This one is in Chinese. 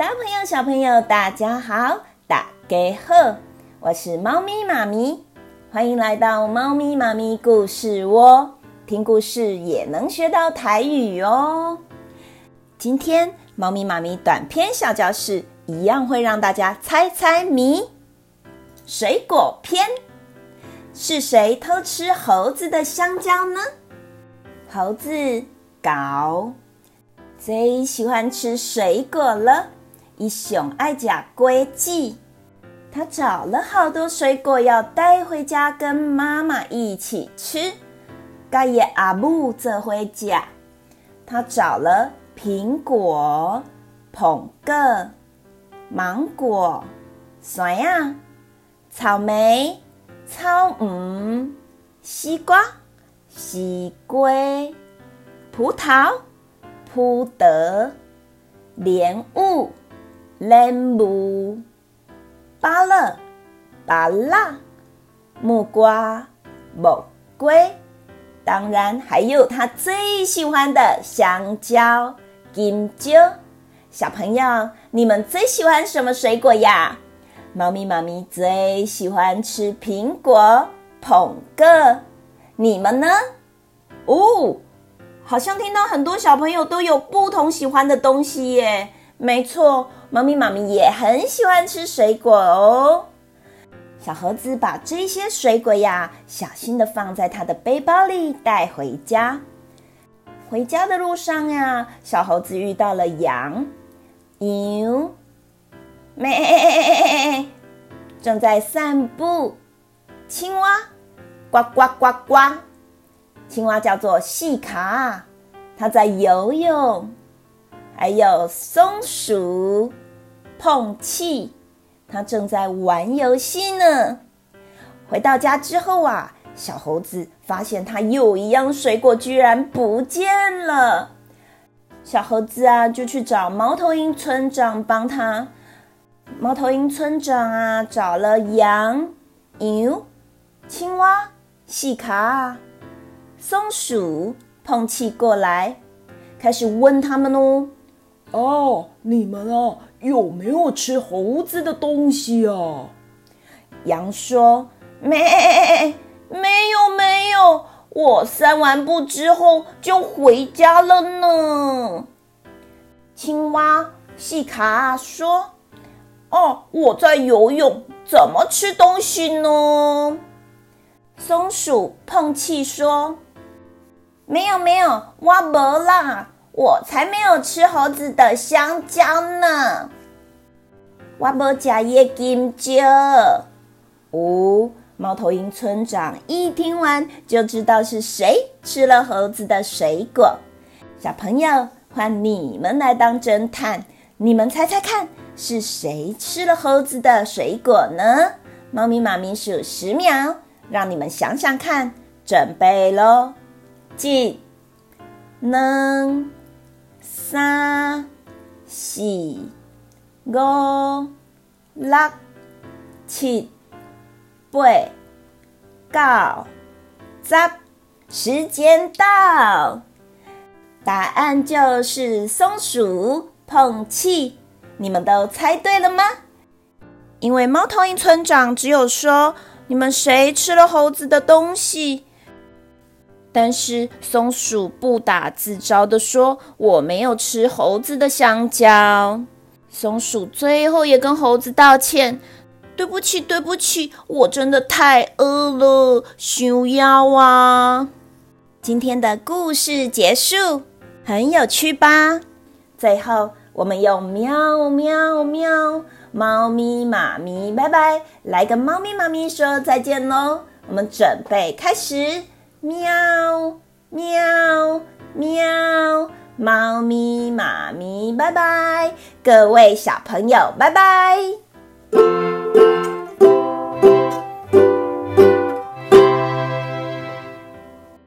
大朋友，小朋友大家好，大家好，我是猫咪妈咪，欢迎来到猫咪妈咪故事窝，听故事也能学到台语哦。今天猫咪妈咪短篇小教室一样会让大家猜猜谜。水果篇，是谁偷吃猴子的香蕉呢？猴子搞最喜欢吃水果了。一熊爱甲龟记，他找了好多水果要带回家跟妈妈一起吃。盖爷阿木这回家，他找了苹果、捧个、芒果、酸呀、草莓、草莓、西瓜、西瓜、葡萄、葡萄、莲雾。莲雾、芭乐、芭乐、木瓜、木瓜，当然还有他最喜欢的香蕉、金蕉。小朋友，你们最喜欢什么水果呀？猫咪妈咪最喜欢吃苹果、捧个，你们呢？哦，好像听到很多小朋友都有不同喜欢的东西耶。没错。猫咪妈咪也很喜欢吃水果哦。小猴子把这些水果呀，小心的放在它的背包里带回家。回家的路上呀，小猴子遇到了羊、牛、咩，正在散步；青蛙，呱呱呱呱。青蛙叫做细卡，它在游泳。还有松鼠。碰气，他正在玩游戏呢。回到家之后啊，小猴子发现他有一样水果居然不见了。小猴子啊，就去找猫头鹰村长帮他。猫头鹰村长啊，找了羊、牛、青蛙、细卡、松鼠、碰气过来，开始问他们哦。哦，你们啊，有没有吃猴子的东西啊？羊说：“没，没有，没有，我散完步之后就回家了呢。”青蛙细卡说：“哦，我在游泳，怎么吃东西呢？”松鼠碰气说：“没有，没有，我没啦。”我才没有吃猴子的香蕉呢！我没吃野金蕉。哦，猫头鹰村长一听完就知道是谁吃了猴子的水果。小朋友，换你们来当侦探，你们猜猜看是谁吃了猴子的水果呢？猫咪妈咪数十秒，让你们想想看，准备喽，进，能。三、四、五、六、七、八、九、十，时间到！答案就是松鼠碰气。你们都猜对了吗？因为猫头鹰村长只有说，你们谁吃了猴子的东西？但是松鼠不打自招地说：“我没有吃猴子的香蕉。”松鼠最后也跟猴子道歉：“对不起，对不起，我真的太饿了，想要啊。”今天的故事结束，很有趣吧？最后，我们用喵喵喵，猫咪妈咪拜拜，来跟猫咪妈咪说再见喽！我们准备开始。喵喵喵！猫咪妈咪，拜拜！各位小朋友，拜拜！